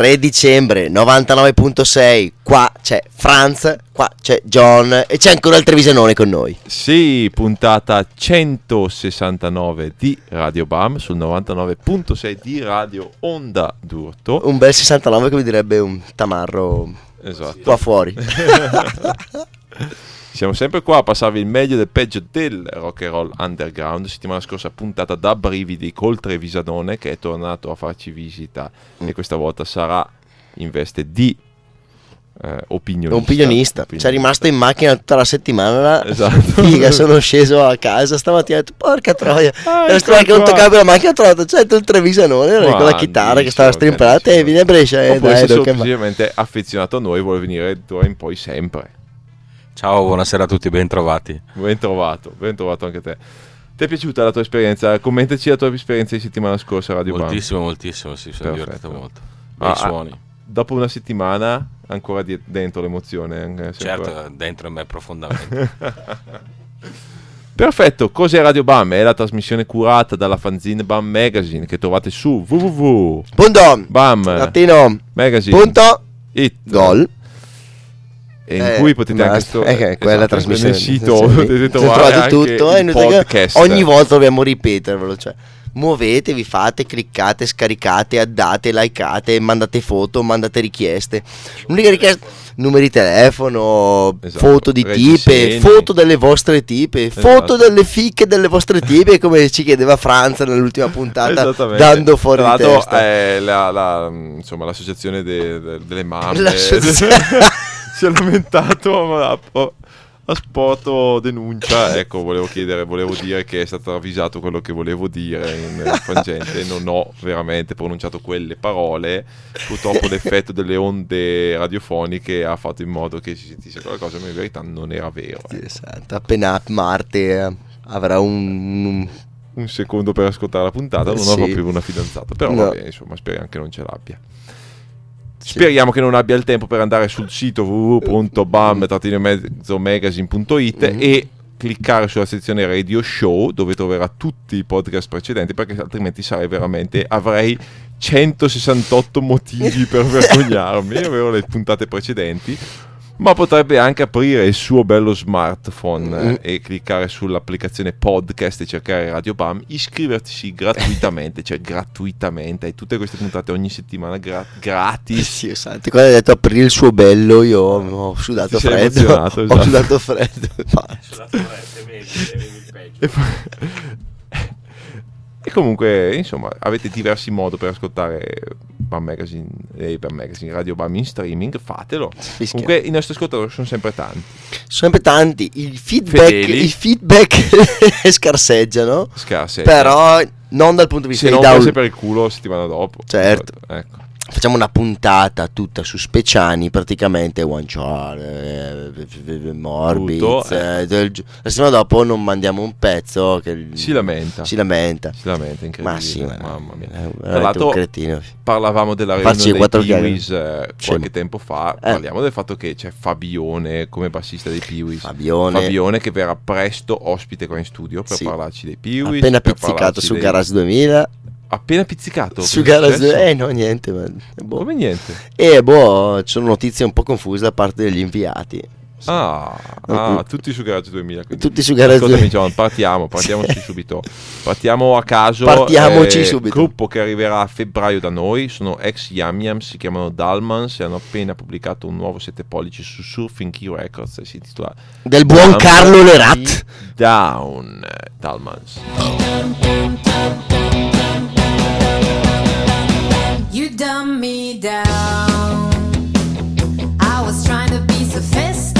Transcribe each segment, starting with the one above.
...3 dicembre 99.6 Qua c'è Franz Qua c'è John E c'è ancora il Trevisanone con noi Sì, puntata 169 di Radio Bam sul 99.6 di Radio Onda d'Urto. Un bel 69 come direbbe un tamarro Esatto. qua fuori Siamo sempre qua a passarvi il meglio del peggio del rock and roll underground. Settimana scorsa puntata da brividi col Trevisanone che è tornato a farci visita e questa volta sarà in veste di eh, opinionista. Un opinionista C'è rimasto in macchina tutta la settimana Esatto. Figa sono sceso a casa Stamattina ho detto porca troia Ah, ecco che non toccavo la macchina Ho trovato certo il Trevisanone Con la chitarra che stava strimpellata E grandissimo. vieni a Brescia eh, Oppure dai, semplicemente affezionato a noi vuole venire d'ora in poi sempre. Ciao, buonasera a tutti, ben trovati. Ben trovato, ben trovato anche te. Ti è piaciuta la tua esperienza? Commentaci la tua esperienza di settimana scorsa a Radio Bam. Moltissimo, moltissimo, sì, sono Perfetto. divertito molto. Bei Ah, suoni. Dopo una settimana ancora di- dentro l'emozione. sempre. Certo, dentro me profondamente. Perfetto, cos'è Radio Bam? È la trasmissione curata dalla fanzine Bam Magazine che trovate su Punto www.bam Latino Magazine Punto it, Gol e in Eh, cui potete anche sto- Eh, che è quella esatto, trasmissione nel sito Sì, potete trovare tutto è che podcast. ogni volta dobbiamo ripetervelo cioè muovetevi fate cliccate scaricate addate likeate mandate foto mandate richieste. L'unica richiesta numeri di telefono Esatto, foto di tipe foto delle vostre tipe foto Esatto. delle fiche delle vostre tipe come ci chiedeva Franza nell'ultima puntata dando fuori Tra di testa. eh, la- la- insomma, l'associazione de- de- delle mamme. L'associazione- si è lamentato ma ha, ha sporto denuncia ecco volevo chiedere volevo dire che è stato avvisato quello che volevo dire in frangente non ho veramente pronunciato quelle parole purtroppo l'effetto delle onde radiofoniche ha fatto in modo che si sentisse qualcosa ma in verità non era vero ecco. esatto. appena Marte eh, avrà un, un- un secondo per ascoltare la puntata, non Sì. avrò più una fidanzata. Però No. vabbè, insomma, speriamo che non ce l'abbia. Speriamo che non abbia il tempo per andare sul sito www.bam-magazine.it Mhm. e cliccare sulla sezione Radio Show dove troverà tutti i podcast precedenti perché altrimenti sarei veramente avrei 168 motivi per vergognarmi. Avevo le puntate precedenti ma potrebbe anche aprire il suo bello smartphone eh, e cliccare sull'applicazione podcast e cercare Radio Bam, iscriversi gratuitamente, cioè gratuitamente, hai tutte queste puntate ogni settimana gra- gratis. Sì, esatto. Quando hai detto aprire il suo bello, io ho sudato freddo. emozionato, Ho esatto. sudato freddo. Basta. E, poi- e comunque, insomma, avete diversi modi per ascoltare Bam Magazine e Bam Magazine, Radio Bam in streaming, fatelo. Fischia. Comunque i nostri ascoltatori sono sempre tanti. Sono sempre tanti. Il feedback, il feedback scarseggiano. Scarse. Però non dal punto di vista se di non down- per il culo settimana dopo. Certo. Ecco. Facciamo una puntata tutta su Speciani, praticamente One Shot, eh, Morbid. Tutto, eh, del La settimana dopo non mandiamo un pezzo che Si lamenta. Si lamenta. Si lamenta, incredibile. Ma sì, ma mamma mia. Tra l'altro, un cretino. parlavamo della Farci reunione dei Peewees eh, Sì. qualche tempo fa. Eh. Parliamo del fatto che c'è Fabione come bassista dei Peewees. Fabione. Fabione che verrà presto ospite qua in studio per Sì. parlarci dei Peewees. Appena pizzicato su dei- Garage 2000. Appena pizzicato? Su Cosa è Garage successo? 2000. Eh no, niente. Ma, boh. Come niente. E boh, ci sono notizie un po' confuse da parte degli inviati. Ah, ah, tutti su Garage 2000. quindi. Tutti su Garage Ascoltami 2000. John, partiamo, partiamoci subito. Partiamo a caso. Partiamoci eh, subito. Gruppo che arriverà a febbraio da noi, sono ex Yam Yam, si chiamano Dalmans e hanno appena pubblicato un nuovo 7 pollici su Surfing Key Records e si intitola Del buon Dumb Carlo Lerat. Down, Dalmans. Me down. I was trying to be sophisticated.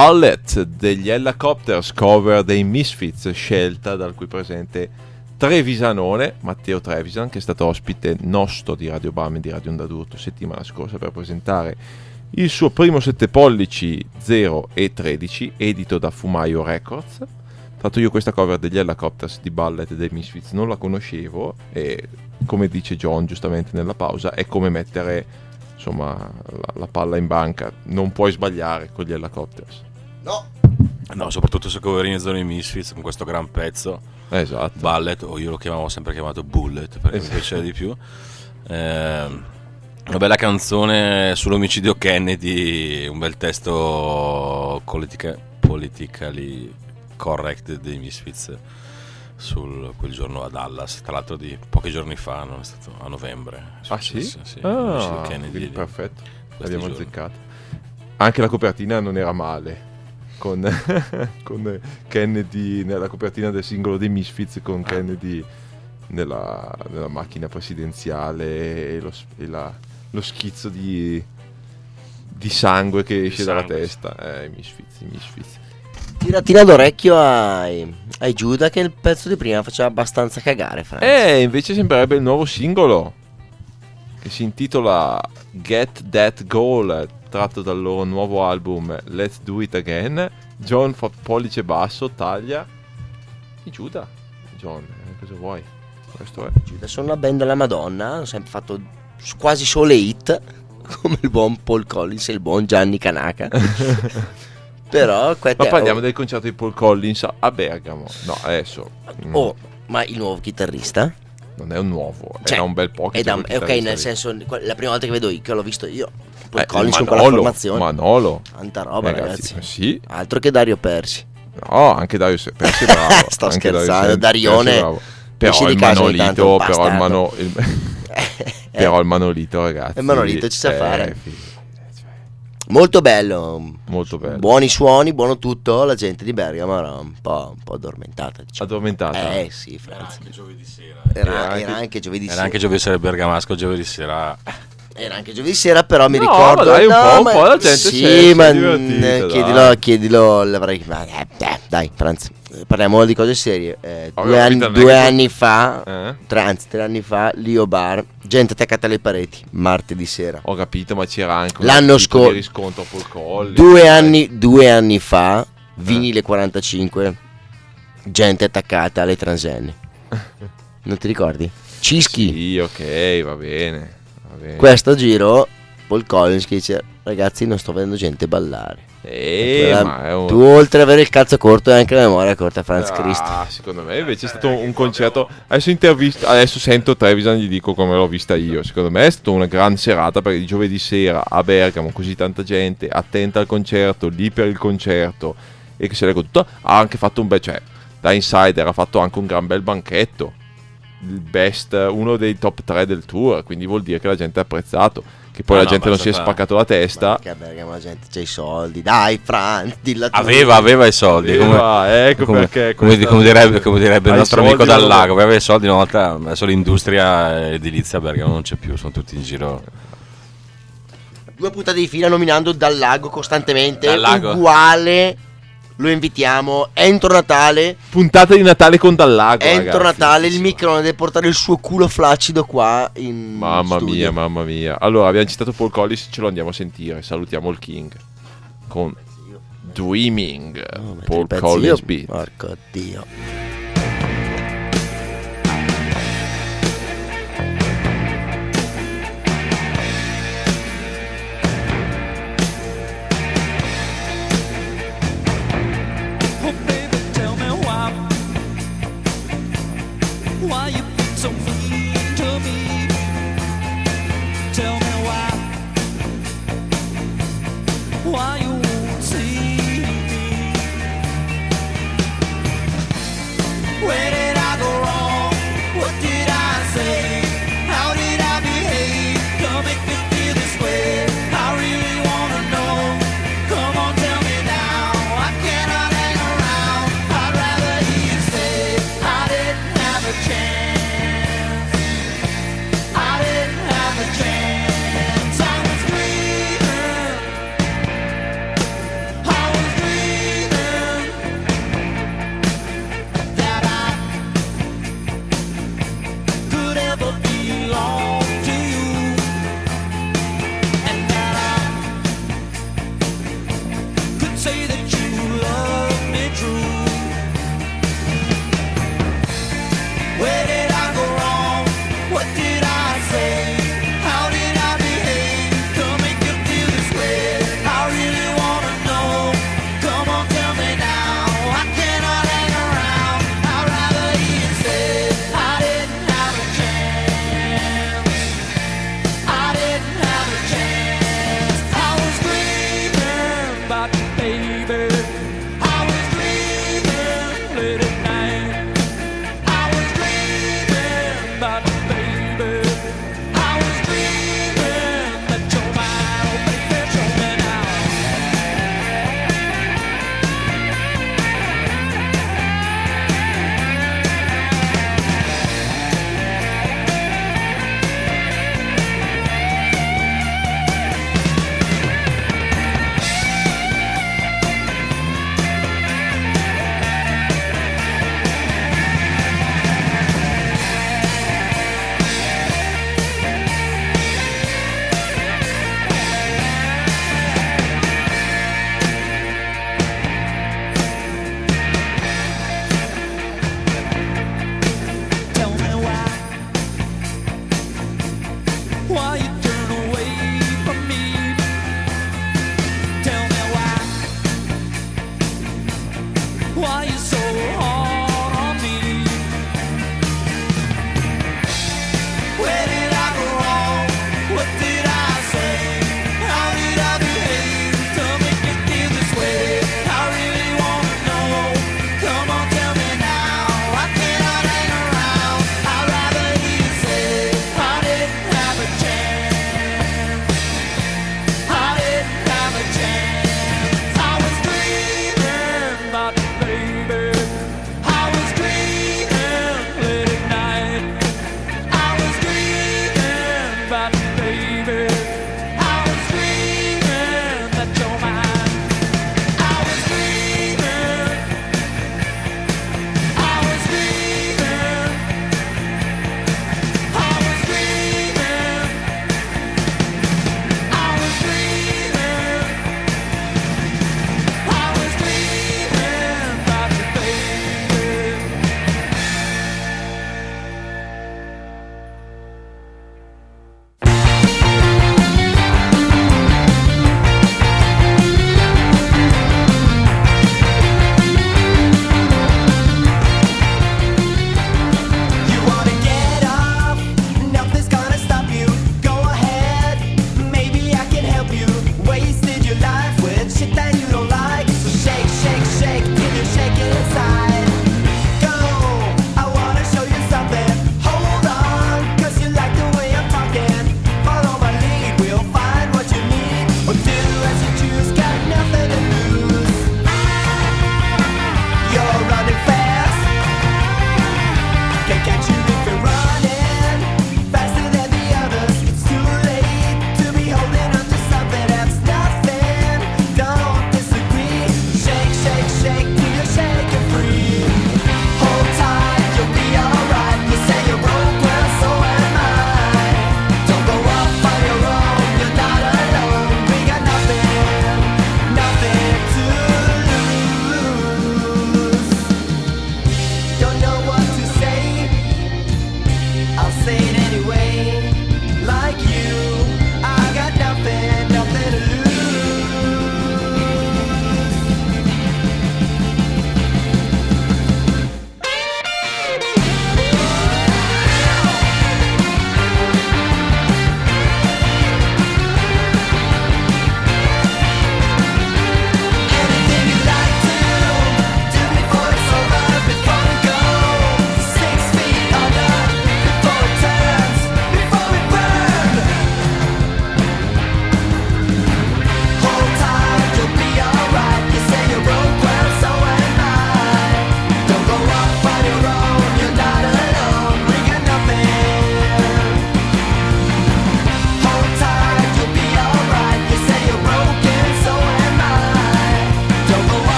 Bullet degli Helicopters, cover dei Misfits, scelta dal qui presente Trevisanone, Matteo Trevisan, che è stato ospite nostro di Radio Bam e di Radio Onda d'Urto settimana scorsa per presentare il suo primo 7 pollici 0 e 13, edito da Fumaio Records. L'altro io questa cover degli Helicopters di Bullet dei Misfits non la conoscevo e come dice John giustamente nella pausa è come mettere insomma la, la palla in banca, non puoi sbagliare con gli Helicopters. No. No, soprattutto se coverini zone Misfits con questo gran pezzo. Esatto. Ballet, o io lo chiamavo sempre chiamato Bullet perché Esatto. mi piaceva di più. Ehm, una bella canzone sull'omicidio Kennedy, un bel testo politica- politically correct dei Misfits sul quel giorno a Dallas, tra l'altro di pochi giorni fa, non è stato a novembre. Ah sì? Sì, l'omicidio Ah, Kennedy perfetto, l'abbiamo giorni. azzeccato. Anche la copertina non era male. Con, con Kennedy nella copertina del singolo dei Misfits con Kennedy nella, nella macchina presidenziale e lo, e la- lo schizzo di, di sangue che esce dalla sangue, sì. testa. Eh, i Misfits, i Misfits. Tiratina d'orecchio ai, ai Giuda che il pezzo di prima faceva abbastanza cagare, Franz. E invece sembrerebbe il nuovo singolo che si intitola Get That Goal, tratto dal loro nuovo album Let's Do It Again. John fa pollice basso, taglia e Giuda. John, eh, cosa vuoi? Questo è. Giuda sono una band della Madonna, hanno sempre fatto quasi sole hit, come il buon Paul Collins e il buon Gianni Kanaka. Però, Ma parliamo oh, del concerto di Paul Collins a- Bergamo. No, adesso. mm, oh, ma il nuovo chitarrista? Non è un nuovo, Cioè, era un bel po' che È da- è ok, nel senso, la prima volta che vedo io, che l'ho visto io, Paul Eh, Collins con quella formazione. Manolo. Tanta roba, ragazzi. Sì, Altro che Dario Persi. No, anche Dario Persi bravo. Sto anche scherzando, Darione, Persi. Però il Manolito, però il, bastardo. mano, il- però il Manolito, ragazzi. Il Manolito ci sa eh, fare. fi- cioè, Molto bello. molto bello. Buoni suoni, buono tutto. La gente di Bergamo era un po', un po' addormentata. Diciamo. Addormentata. Eh sì, Franz. Anche giovedì sera. Era, Era era anche- anche giovedì Era sera. anche giovedì sera Bergamasco, giovedì sera. Era anche giovedì sera, però mi No, ricordo. dai, un po', un ma- po' la gente sì, si è- si è ma eh, dai. chiedilo, chiedilo. l'avrei- ma, eh, dai, Franz, eh, parliamo di cose serie. Eh, due anni, due anni fa, Eh? tre, anzi tre anni fa, Lio Bar, gente attaccata alle pareti, martedì sera. Ho capito, ma c'era anche L'anno tipo scor- di riscontro a. Due anni, due anni fa, vinile 45, gente attaccata alle transenne. Non ti ricordi? Cischi. Sì, ok, va bene. Questo giro, Paul Collins che dice, ragazzi non sto vedendo gente ballare. Eh, è un... Tu oltre ad avere il cazzo corto hai anche la memoria corta, Franz Ah, Cristo. secondo me invece è stato un concerto. Adesso intervista, adesso sento Trevisan gli dico come l'ho vista io. Secondo me è stata una gran serata perché di giovedì sera a Bergamo, così tanta gente, attenta al concerto, lì per il concerto e che se l'è goduto. Ha anche fatto un bel, cioè, da insider ha fatto anche un gran bel banchetto. Il best, uno dei top 3 del tour, quindi vuol dire che la gente ha apprezzato. Che poi Ah, la no, gente non si è spaccato la testa. Che a Bergamo la gente c'ha i soldi. Dai, Franz, dilla tu. Aveva, aveva i soldi. Aveva, come, ecco come- perché come, questa- come direbbe, come direbbe il nostro amico dal lago. Aveva i soldi una volta, adesso l'industria edilizia a Bergamo non c'è più, sono tutti in giro. Due puntate di fila nominando Dal Lago costantemente. Dal Lago. Uguale. Lo invitiamo entro Natale. Puntata di Natale con Dallago. entro ragazzi. Natale il micro deve portare il suo culo flaccido qua in Mamma studio. mia, mamma mia. Allora, abbiamo citato Paul Collins, ce lo andiamo a sentire. Salutiamo il King con Dreaming. Oh, mentre Paul Collins beat. Porco dio.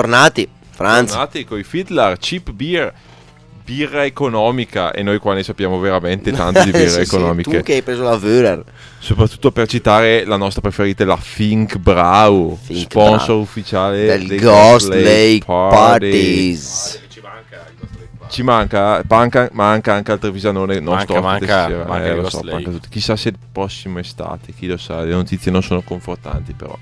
Tornati, Franz. Tornati con i Fiddler, cheap beer, birra economica e noi qua ne sappiamo veramente tante di birre Sì, sì, economiche. tu che hai preso la Wöhler. Soprattutto per citare la nostra preferita, la Fink Brau, Fink sponsor Brau. ufficiale Del dei Ghost Lake Lake Party. Parties. Ci manca, manca, manca anche al Trevisanone non Manca, sto manca, stasera, manca eh, il so, manca tutto. Chissà se il prossimo estate, chi lo sa, le notizie non sono confortanti però.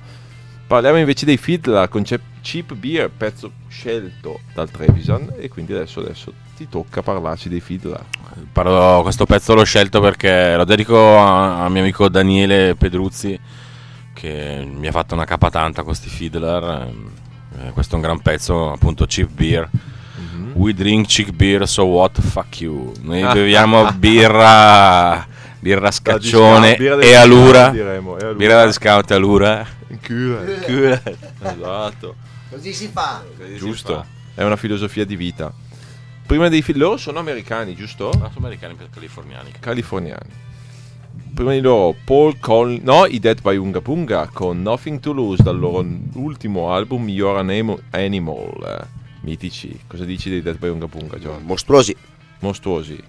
Parliamo invece dei Fiddler con Cheap- Cheap Beer, pezzo scelto dal Trevisan e quindi adesso, adesso ti tocca parlarci dei Fiddler. Parlo- questo pezzo l'ho scelto perché lo dedico a, a mio amico Daniele Pedruzzi che mi ha fatto una capatanta con questi fiddler. ehm, eh, questo è un gran pezzo, appunto cheap beer. We drink cheap beer, so what? Fuck you. Noi beviamo birra, birra scaccione discount, birra e alura. diremo, e alura. Birra da discount e alura. Cura. esatto. Così si fa. Giusto, è una filosofia di vita. Prima dei film, loro sono americani, giusto? Ah, sono americani per californiani. Californiani. Prima di loro, Paul Collins, no, i Dead by Unga Bunga con Nothing to Lose dal loro ultimo album You're an Emo- Animal. mitici. Cosa dici dei Dead by Unga Bunga, John? Mostruosi. Mostruosi.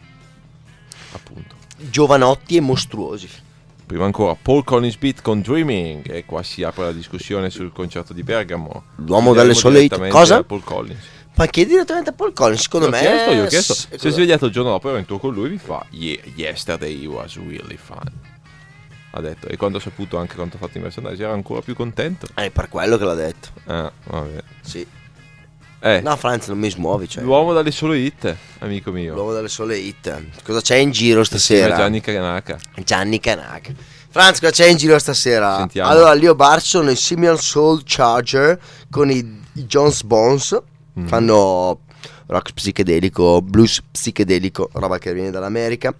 Appunto. Giovanotti e mostruosi. Prima ancora, Paul Collins Beat con Dreaming. E qua si apre la discussione sul concerto di Bergamo. L'uomo dalle Chiederemo sole hit. direttamente Cosa? Paul Collins. Ma chiedi direttamente a Paul Collins, secondo L'ho me. chiesto, io ho chiesto. s- Si è svegliato il giorno dopo, ero in tour con lui, mi fa "Ye- Yesterday was really fun. Ha detto, e quando ho saputo anche quanto ha fatto in merchandise era ancora più contento. È per quello che l'ha detto. Ah, vabbè. Sì. Eh, No, Franz, non mi smuovi. Cioè. l'uomo dalle solo hit, amico mio. L'uomo dalle sole hit. Cosa c'è in giro stasera? Gianni Kanaka. Gianni Kanaka. Franz, cosa c'è in giro stasera? Sentiamo. Allora, Leo Bar sono i Simeon Soul Charger con i, i Jones Bones. Mm. Fanno rock psichedelico, blues psichedelico, roba che viene dall'America.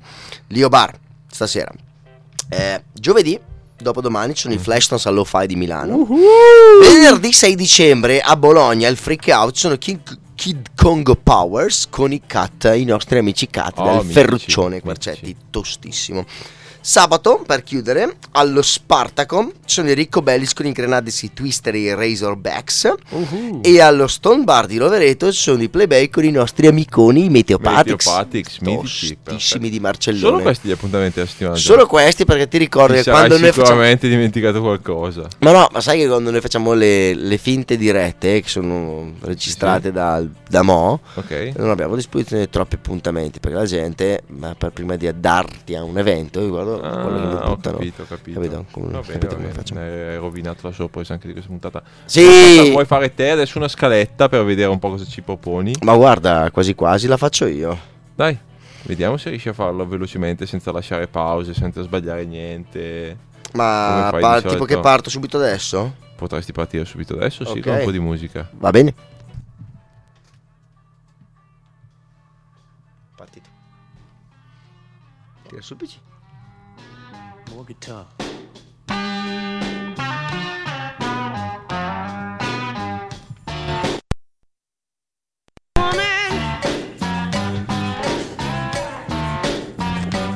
Leo Bar, stasera. Eh, giovedì, dopodomani, ci sono Mm. i Flashstones all'O-Fi di Milano. Venerdì 6 dicembre a Bologna, il Freak Out, sono King- Kid Congo Powers con i Cat, i nostri amici Cat Oh, del mitici, Ferruccione mitici. Quercetti, tostissimo. Sabato, per chiudere, allo Spartacom ci sono i Ricco Bellis con i Grenadis, i Twister e i Razorbacks. E allo Stone Bar di Rovereto ci sono i Playboy con i nostri amiconi, i Meteopatics. Meteopatics, mitici, di Marcellone. Solo questi gli appuntamenti della settimana. Solo questi perché ti ricordi Ti che quando noi facciamo... sicuramente dimenticato qualcosa. Ma no, ma sai che quando noi facciamo le, le finte dirette che sono registrate da, da Mo, Ok. non abbiamo a disposizione troppi appuntamenti perché la gente, ma per prima di darti a un evento, io guardo Ah, quello che mi ho buttano. capito, ho capito. Capito? Come- Va bene, capito come facciamo? Hai rovinato la sorpresa anche di questa puntata. Sì! Vuoi fa- Vuoi fare te adesso una scaletta per vedere un po' cosa ci proponi? Ma guarda, quasi quasi la faccio io. Dai, vediamo se riesci a farlo velocemente senza lasciare pause, senza sbagliare niente. Ma fai par- tipo che parto subito adesso? Potresti partire subito adesso, sì, Ok. con un po' di musica. Va bene? Partito. Tira sul PC. More guitar.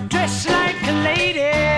Dress like a lady.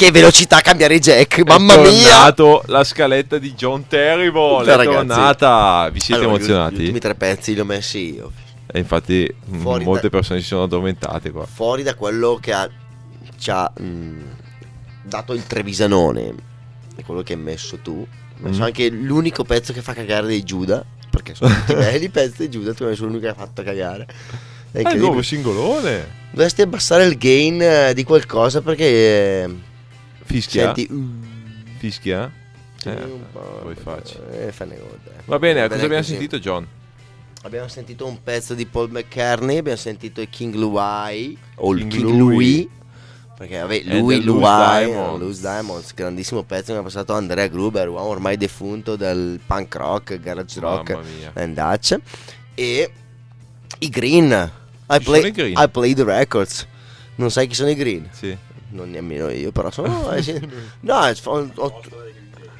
Che velocità cambiare i jack, mamma è mia! tornato la scaletta di John Terrible, Cioè, è ragazzi, tornata. Vi siete allora, emozionati? Gli ultimi tre pezzi li ho messi io. E infatti Fuori molte da- persone si sono addormentate qua. Fuori da quello che ha, ci ha mh, dato il Trevisanone e quello che hai messo tu. Ho messo Mm. anche l'unico pezzo che fa cagare dei Giuda. Perché sono tutti belli i pezzi dei Giuda, tu hai messo l'unico che ha fatto cagare. È È il nuovo singolone. Dovresti abbassare il gain eh, di qualcosa perché eh, Fischia? senti. uh, Fischia? Eh, poi faccio. eh. Va bene, Va cosa abbiamo così. sentito John? Abbiamo sentito un pezzo di Paul McCartney, abbiamo sentito i King Louis o il King King, Louis. Louis. Perché vabbè, lui, Loose Diamonds. Diamonds, grandissimo pezzo che ha passato Andrea Gruber, uomo ormai defunto del punk rock, garage rock and Dutch. E i Green. I play? I play the records. Non sai chi sono i Green? Sì. Non nemmeno io, però sono. eh. No, è- ho- ho-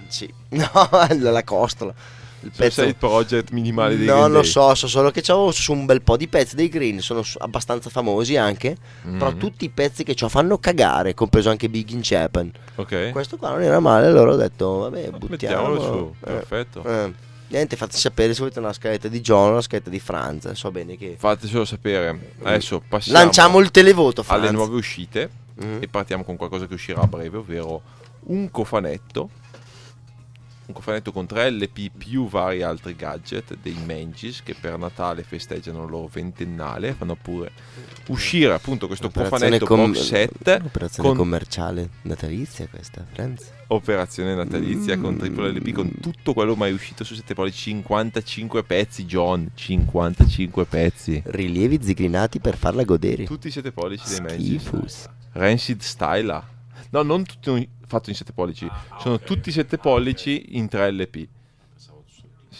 sì. no, la costola. Il Cioè, sei il project minimale dei No, Green lo so, so solo che c'avevo su un bel po' di pezzi dei Green, sono abbastanza famosi anche, però Mhm. tutti i pezzi che ho fanno cagare, compreso anche Big in Japan. Ok. Questo qua non era male, allora ho detto, vabbè, buttiamo. Mettiamolo su, Eh, perfetto. eh. Niente, fateci sapere se volete una scaletta di John o una scaletta di Franz, so bene che... Fatecelo sapere. Adesso passiamo Lanciamo il televoto, Franz. alle nuove uscite Mhm. e partiamo con qualcosa che uscirà a breve, ovvero un cofanetto. Un cofanetto con 3 LP più vari altri gadget dei Mangis che per Natale festeggiano il loro ventennale. Fanno pure uscire appunto questo Operazione cofanetto com- box set Operazione con commerciale natalizia questa, Franz. operazione natalizia con triple LP con tutto quello mai uscito su 7 pollici 55 pezzi John 55 pezzi Rilievi zigrinati per farla godere. tutti i 7 pollici dei Mangis Schifus. Rancid Styla. No non tutti fatto in 7 pollici. Sono tutti 7 pollici in 3 LP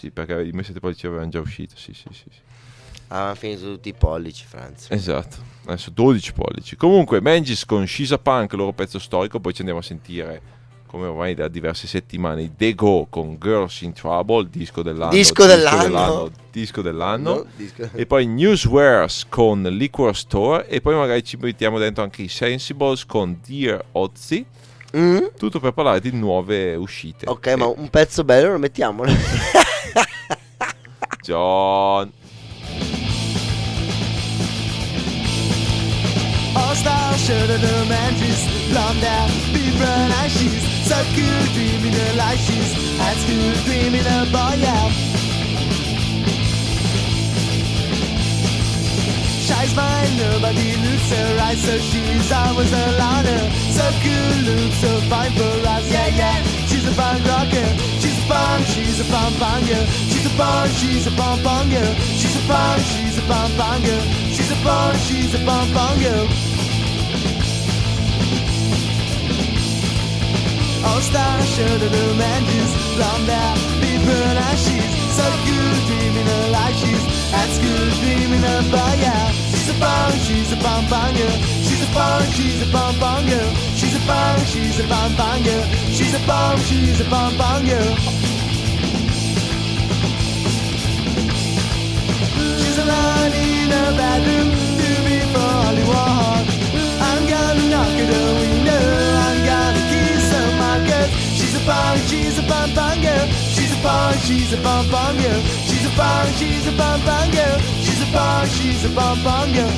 sì perché i miei 7 pollici avevano già uscito sì sì sì, sì. Avevano finito tutti i pollici, Franz. esatto. Adesso 12 pollici. Comunque Mangis con Shisa Punk loro pezzo storico poi ci andiamo a sentire come ormai da diverse settimane The Go con Girls in Trouble disco dell'anno Disco dell'anno. disco dell'anno No, disco- e poi Newswares con Liquor Store e poi magari ci mettiamo dentro anche i Sensibles con Dear Ozzy Mm? tutto per parlare di nuove uscite Ok, E ma un pezzo bello lo mettiamo. John Style shirt of the mantis, blonde out, big brown eyes. She's so cool, dreaming her life. She's at school, dreaming her boy out. Shy's fine, nobody looks her right, so she's always a loner. So cool, looks so fine for us, yeah, yeah. She's a punk rocker, she's a punk, she's a pom girl. She's a punk, she's a pom girl. She's a punk, she's a pom girl. She's a punk, she's a pom pom All star shirt of the man just blonde big brown eyes. She's so cool, dreaming her life. She's at school, dreaming her boy out. She's a punk, she's a pom pom girl. She's a punk, she's a pom pom girl. She's a punk, she's a pom pom girl. She's a punk, she's a pom pom girl. She's alone in her bedroom, me for Hollywood. I'm gonna knock at her window, She's a punk, she's a punk punk girl. She's a punk, she's a punk punk girl. She's a punk, she's a punk punk girl. She's a punk, she's a punk punk girl.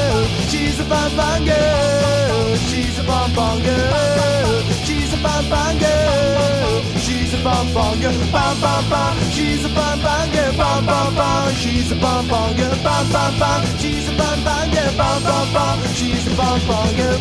Oh, she's a punk punk girl. She's a punk punk girl. She's a punk punk girl. She's a punk punk girl. Pum pum pum. She's a punk punk girl. Pum pum pum. She's a punk punk girl. Pum pum pum. She's a punk punk girl. Pum pum pum. She's a punk punk girl.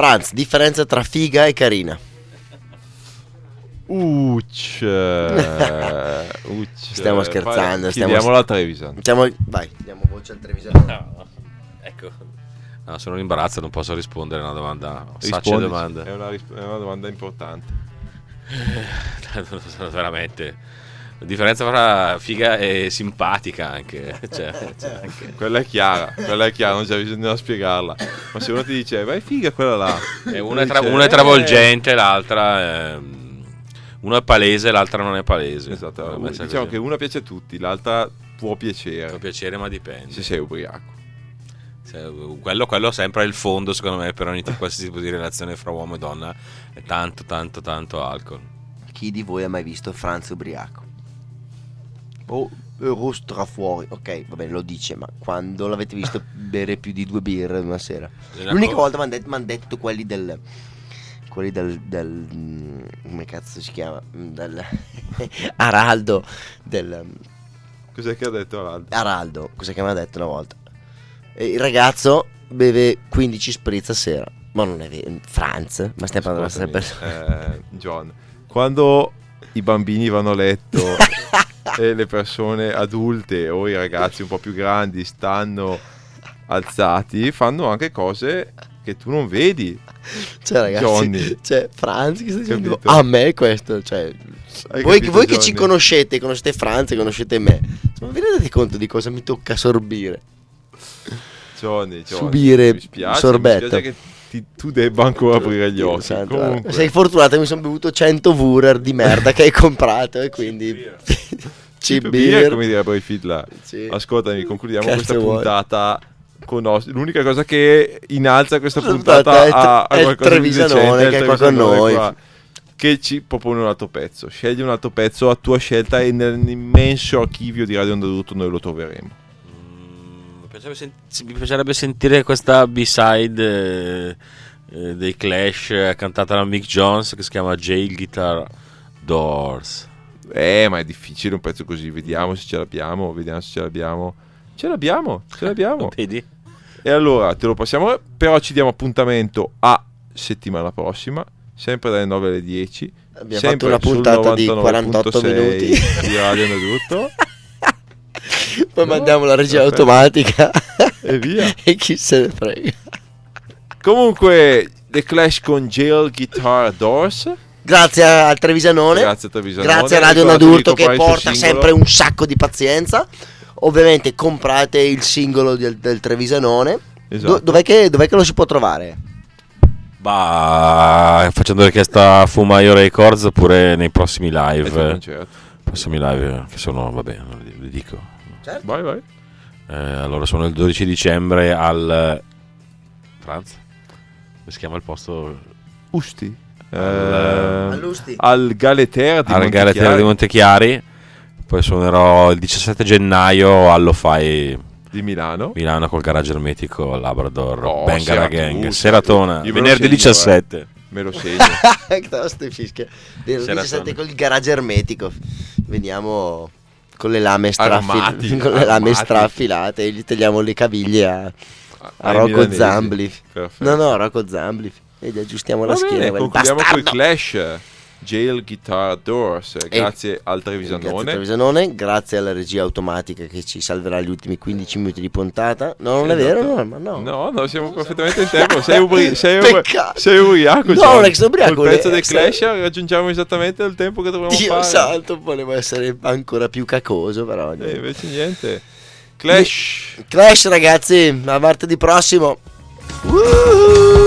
Franz, differenza tra figa e carina. Ucc. eh, Ucc. Stiamo scherzando, Fai- stiamo- Chiediamolo a Trevisan. Siamo, vai, diamo voce al televisore. No, ecco. No, sono in imbarazzo, non posso rispondere a una domanda. Sacce domanda. È una, ris- è una domanda importante. Veramente. La differenza tra figa e simpatica anche. Cioè, cioè, anche- Quella è chiara, quella è chiara, non c'è bisogno di spiegarla. Ma se uno ti dice, vai figa quella là. E Tu una, è tra- dici, una è "Eh, travolgente, l'altra è. Una è palese, l'altra non è palese. Esatto, diciamo così. che una piace a tutti, l'altra può piacere piacere, ma dipende. se sei ubriaco. Se- quello, quello sempre è il fondo, secondo me, per ogni qualsiasi tipo di relazione fra uomo e donna. È tanto, tanto, tanto alcol. Chi di voi ha mai visto Franz ubriaco? O Euro fuori. Ok, va bene, lo dice, ma quando l'avete visto bere più di due birre una sera? Bisogna L'unica volta mi hanno detto, detto quelli del... Quelli del, del... mm, come cazzo si chiama? Mm, Del... Araldo. Del... Cos'è che ha detto l'altro? Araldo, cosa che mi ha detto una volta. E il ragazzo beve 15 spritz a sera. Ma non è vero, Franz, ma stiamo parlando della stessa persona. eh, John, quando i bambini vanno a letto e le persone adulte o i ragazzi un po' più grandi stanno alzati, fanno anche cose che tu non vedi. Cioè, ragazzi, Johnny. cioè, Franz che sta dicendo Capito? a me questo, cioè, Hai voi, capito, voi che ci conoscete, conoscete Franz, conoscete me, ma vi rendete conto di cosa mi tocca sorbire? Johnny, Johnny, Subire mi spiace, sorbetto. Che ti- tu debba ancora aprire gli occhi. santo, Comunque, sei fortunato, mi sono bevuto 100 Wurer di merda che hai comprato e quindi... cheap Cheap beer, beer. come direbbe i Fidla. Sì. Ascoltami, concludiamo Cazzo questa vuoi? puntata con os- L'unica cosa che inalza questa Questa puntata è- a, a è il qualcosa di Trevisanone che è qua con noi. qua, che ci propone un altro pezzo. Scegli un altro pezzo a tua scelta e nell'immenso archivio di Radio Onda d'Urto noi lo troveremo. Mm, mi, piacerebbe sen- sì, mi piacerebbe sentire questa B-side eh, eh, dei Clash eh, cantata da Mick Jones che si chiama Jail Guitar Doors. Eh, ma è difficile un pezzo così. Vediamo se ce l'abbiamo. Vediamo se ce l'abbiamo. Ce l'abbiamo, ce l'abbiamo. Vedi? E allora te lo passiamo, però ci diamo appuntamento a settimana prossima, sempre dalle 9 alle 10. Abbiamo sempre fatto una puntata di 99.6 48 minuti. di Radio Nedutto Poi mandiamo la regia perfetto. automatica e via. e chi se ne frega. Comunque, The Clash con Jail Guitar Doors. Grazie al Trevisanone. Grazie a Trevisanone. Grazie a Radio Nadurto che porta sempre un sacco di pazienza. Ovviamente comprate il singolo del, del Trevisanone. Esatto. Do- dov'è, che, dov'è che lo si può trovare? Bah, facendo richiesta a Fumaio Records oppure nei prossimi live. certo. prossimi live che sono, vabbè, non li, dico. Vai, vai. Eh, allora sono il 12 dicembre al Franz? Come si chiama il posto? Usti. Eh, All'Usti. al Galeter di Al Galetera Montichiari di Montechiari. Poi suonerò il 17 gennaio allo Fai di Milano. Milano col garage ermetico al Labrador. Oh, Bengala serata Gang. tu, Seratona. Venerdì segno, 17. Me lo segno. Toste fischia. Del Seratone. 17 con il garage ermetico. Veniamo con le lame, Armati, con le lame straffilate e gli tagliamo le caviglie a, a Ai Rocco. Zambli. No, no, Rocco Zambli. E gli aggiustiamo la Va schiena. bene, quel concludiamo con. Clash. Jail Guitar Doors. Grazie al Grazie al Trevisanone. Trevisanone, grazie alla regia automatica che ci salverà gli ultimi 15 minuti di puntata. No, non è Esatto. vero, no, ma no. No, no, siamo perfettamente in tempo. Sei, ubri- sei, ubri- sei ubriaco. No, non è ubriaco, Col pezzo eh, sai- Clash raggiungiamo esattamente il tempo che dovremmo Dio fare. santo, volevo essere ancora più cacoso, però. E invece niente. Clash. Clash, ragazzi, a martedì prossimo. Woohoo!